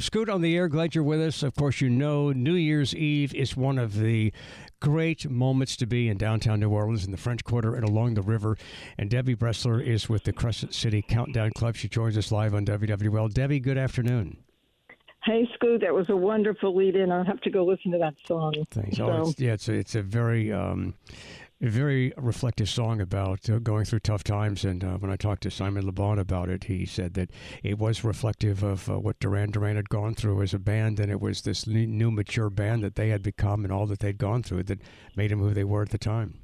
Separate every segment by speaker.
Speaker 1: Scoot on the air, glad you're with us. Of course, you know New Year's Eve is one of the great moments to be in downtown New Orleans in the French Quarter and along the river. And Debbie Bresler is with the Crescent City Countdown Club. She joins us live on WWL. Debbie, good afternoon.
Speaker 2: Hey, Scoot, that was a wonderful lead in. I'll have to go listen to that song.
Speaker 1: Thanks.
Speaker 2: So,
Speaker 1: Oh, it's, yeah, it's a, it's a very um, very reflective song about uh, going through tough times. And uh, when I talked to Simon LeBon about it, he said that it was reflective of uh, what Duran Duran had gone through as a band, and it was this new, new, mature band that they had become and all that they'd gone through that made them who they were at the time.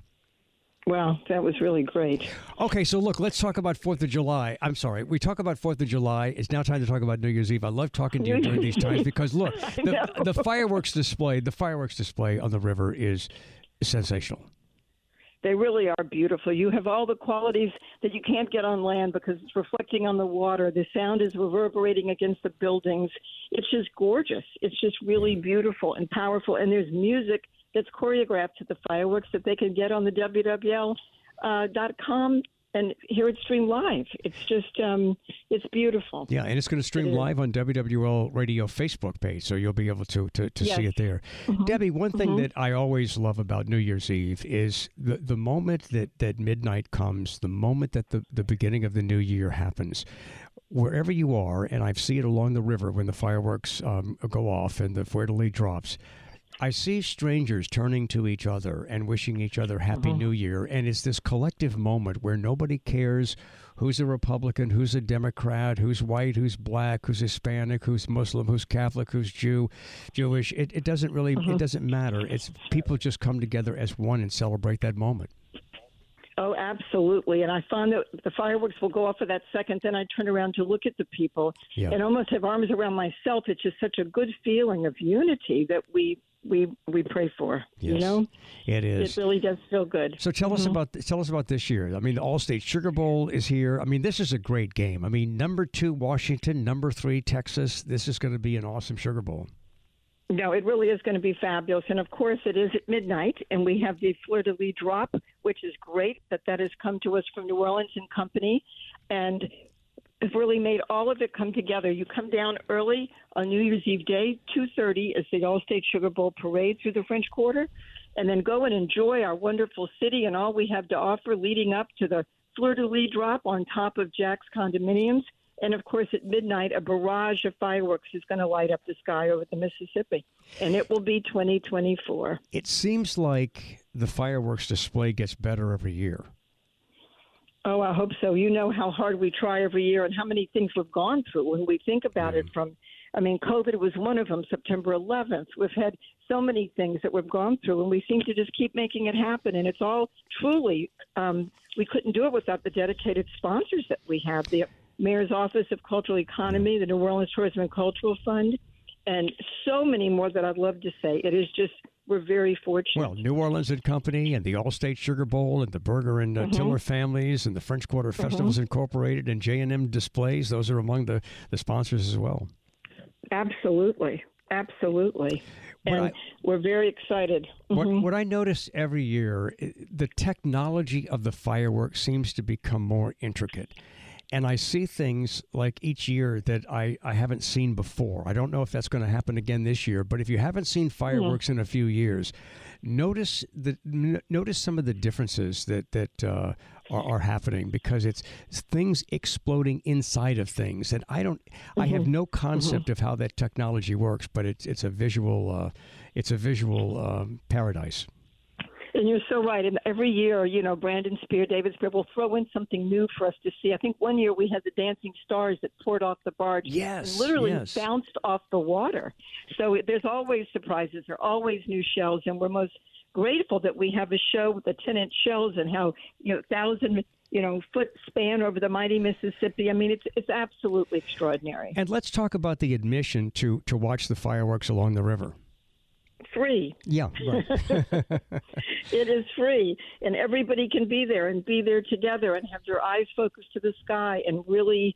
Speaker 2: wow, that was really great.
Speaker 1: Okay, so look, let's talk about Fourth of July. I'm sorry, we talk about Fourth of July. It's now time to talk about New Year's Eve. I love talking to you during these times because look, the, the fireworks display, the fireworks display on the river is sensational.
Speaker 2: They really are beautiful. You have all the qualities that you can't get on land because it's reflecting on the water. The sound is reverberating against the buildings. It's just gorgeous. It's just really beautiful and powerful. And there's music that's choreographed to the fireworks that they can get on the WWL uh, dot com and hear it stream live. It's just, um, it's beautiful.
Speaker 1: Yeah, and it's going to stream live on WWL Radio Facebook page, so you'll be able to to, to see it there. Debbie, one thing that I always love about New Year's Eve is the the moment that, that midnight comes, the moment that the, the beginning of the new year happens. Wherever you are, and I see it along the river when the fireworks um, go off and the lis drops. I see strangers turning to each other and wishing each other Happy mm-hmm. New Year. And it's this collective moment where nobody cares who's a Republican, who's a Democrat, who's white, who's black, who's Hispanic, who's Muslim, who's Catholic, who's Jew, Jewish. It, it doesn't really, it mm-hmm. doesn't matter. It's people just come together as one and celebrate that moment.
Speaker 2: Oh, absolutely. And I found that the fireworks will go off for that second. Then I turn around to look at the people
Speaker 1: Yeah.
Speaker 2: and almost have arms around myself. It's just such a good feeling of unity that we we we pray for. You know,
Speaker 1: It is.
Speaker 2: it really does feel good.
Speaker 1: So tell us mm-hmm. about tell us about this year. I mean, the All-State Sugar Bowl is here. I mean, this is a great game. I mean, number two Washington, number three Texas. This is going to be an awesome Sugar Bowl.
Speaker 2: No, it really is going to be fabulous. And of course, it is at midnight, and we have the Fleur de Lis drop, which is great that that has come to us from New Orleans and Company. And it's really made all of it come together. You come down early on New Year's Eve day, 2.30 is the All-State Sugar Bowl parade through the French Quarter, and then go and enjoy our wonderful city and all we have to offer leading up to the Fleur de Lis drop on top of Jax condominiums. And of course, at midnight, a barrage of fireworks is going to light up the sky over the Mississippi. And it will be 2024.
Speaker 1: It seems like the fireworks display gets better every year.
Speaker 2: Oh, I hope so. You know how hard we try every year and how many things we've gone through when we think about it from. I mean, COVID was one of them, September 11th. We've had so many things that we've gone through, and we seem to just keep making it happen. And it's all truly, um, we couldn't do it without the dedicated sponsors that we have the Mayor's Office of Cultural Economy, the New Orleans Tourism and Cultural Fund, and so many more that I'd love to say. It is just, we're very fortunate.
Speaker 1: Well, New Orleans and Company and the Allstate Sugar Bowl and the Burger and uh,
Speaker 2: Mm-hmm.
Speaker 1: Tiller families and the French Quarter Festivals Incorporated and J&M Displays, those are among the, the sponsors as well.
Speaker 2: Absolutely. Absolutely. And
Speaker 1: I-
Speaker 2: we're very excited.
Speaker 1: What,
Speaker 2: Mhm.
Speaker 1: what I notice every year, the technology of the fireworks seems to become more intricate. And I see things like each year that I, I haven't seen before. I don't know if that's going to happen again this year, but if you haven't seen fireworks in a few years, notice the n- notice some of the differences that that uh, are, are happening because it's, things exploding inside of things, and I don't I have no concept of how that technology works, but it's it's a visual uh, it's a visual um, paradise.
Speaker 2: And you're so right. And every year, you know, Brandon Spear, David Spear will throw in something new for us to see. I think one year we had the dancing stars that poured off the barge.
Speaker 1: Yes,
Speaker 2: and literally
Speaker 1: yes.
Speaker 2: bounced off the water. So there's always surprises. There are always new shells, and we're most grateful that we have a show with the 10 inch shells and how you know thousand you know foot span over the mighty Mississippi. I mean, it's it's absolutely extraordinary.
Speaker 1: And let's talk about the admission to to watch the fireworks along the river.
Speaker 2: Free.
Speaker 1: Yeah, right.
Speaker 2: It is free, and everybody can be there and be there together and have their eyes focused to the sky and really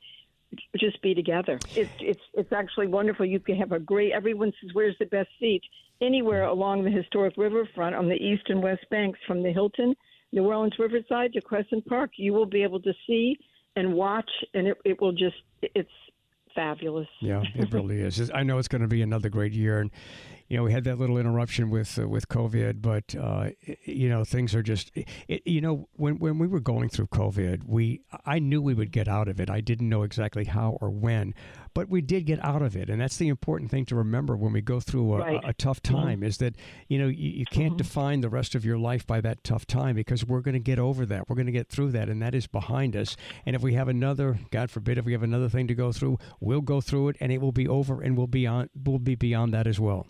Speaker 2: just be together. It's it's it's actually wonderful. You can have a great. Everyone says, "Where's the best seat?" Anywhere along the historic riverfront on the east and west banks, from the Hilton, New Orleans Riverside to Crescent Park, you will be able to see and watch, and it it will just it's fabulous.
Speaker 1: Yeah, it really is. I know it's going to be another great year, and you know we had that little interruption with uh, with COVID, but uh, you know things are just. It, you know when when we were going through COVID, we I knew we would get out of it. I didn't know exactly how or when, but we did get out of it, and that's the important thing to remember when we go through a,
Speaker 2: Right.
Speaker 1: a, a tough time. Is that you know you, you can't define the rest of your life by that tough time because we're going to get over that. We're going to get through that, and that is behind us. And if we have another, God forbid, if we have another thing to go through, we'll go through it, and it will be over, and we'll be on, we'll be beyond that as well.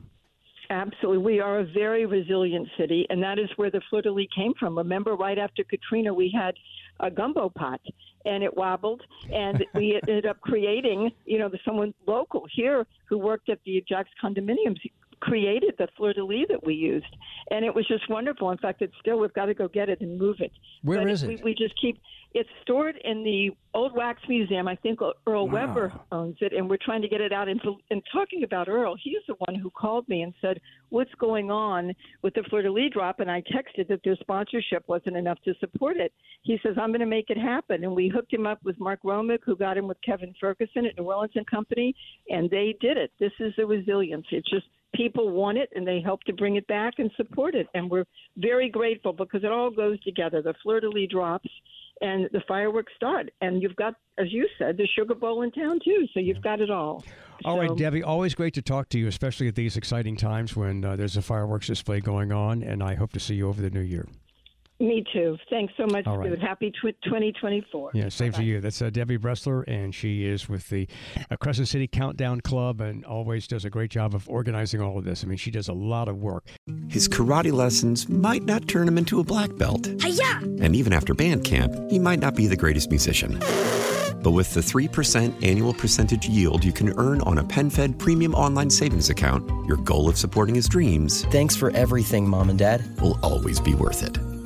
Speaker 2: Absolutely. We are a very resilient city, and that is where the fleur de lis came from. Remember, right after Katrina, we had a gumbo pot, and it wobbled, and we ended up creating, you know, someone local here who worked at the Jax condominiums created the fleur de lis that we used, and it was just wonderful. In fact, it's still we've got to go get it and move it.
Speaker 1: Where
Speaker 2: Where
Speaker 1: is it?
Speaker 2: We, we just keep it's stored in the Old Wax Museum. I think Earl Weber owns it, and we're trying to get it out. And, and talking about Earl, he's the one who called me and said, "What's going on with the Fleur de Lis drop?" And I texted that their sponsorship wasn't enough to support it. He says, "I'm going to make it happen," and we hooked him up with Mark Romig, who got him with Kevin Ferguson at New Orleans and Company, and they did it. This is the resilience. It's just people want it and they help to bring it back and support it. And we're very grateful because it all goes together. The fleur de lis drops and the fireworks start. And you've got as you said the sugar bowl in town too. So you've got it all.
Speaker 1: All right,
Speaker 2: So-
Speaker 1: Debbie, always great to talk to you, especially at these exciting times when uh, there's a fireworks display going on, and I hope to see you over the new year.
Speaker 2: Me too thanks so much
Speaker 1: All right.
Speaker 2: David. happy tw- 2024
Speaker 1: Yeah, same to you. That's uh, Debbie Bresler, and she is with the uh, Crescent City Countdown Club and always does a great job of organizing all of this. I mean, she does a lot of work.
Speaker 3: His karate lessons might not turn him into a black belt. And even after band camp, he might not be the greatest musician. But with the 3% annual percentage yield you can earn on a PenFed premium online savings account, your goal of supporting his dreams
Speaker 4: Thanks for everything, Mom and Dad.
Speaker 3: will always be worth it.